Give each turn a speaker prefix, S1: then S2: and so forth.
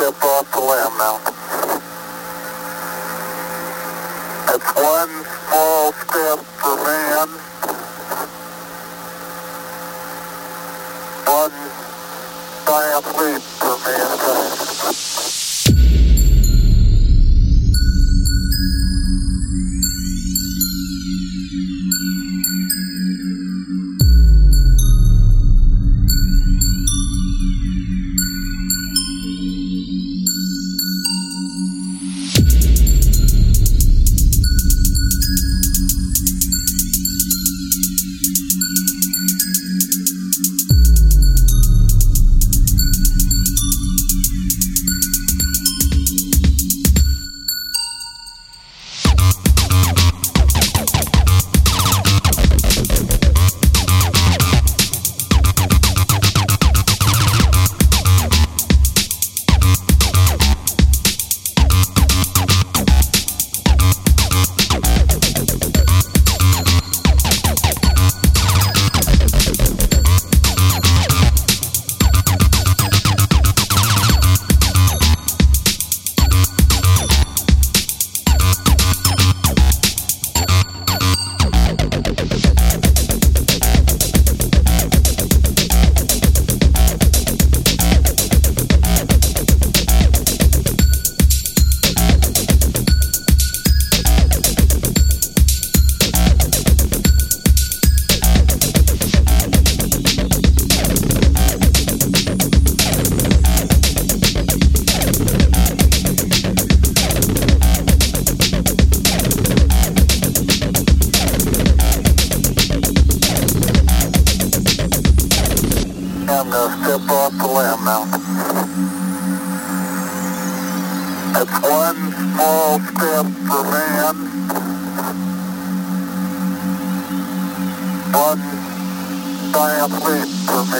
S1: step off the limb now. That's one small step for man, one giant leap for mankind. I'm gonna step off the limb now. That's one small step for man, one giant leap for mankind.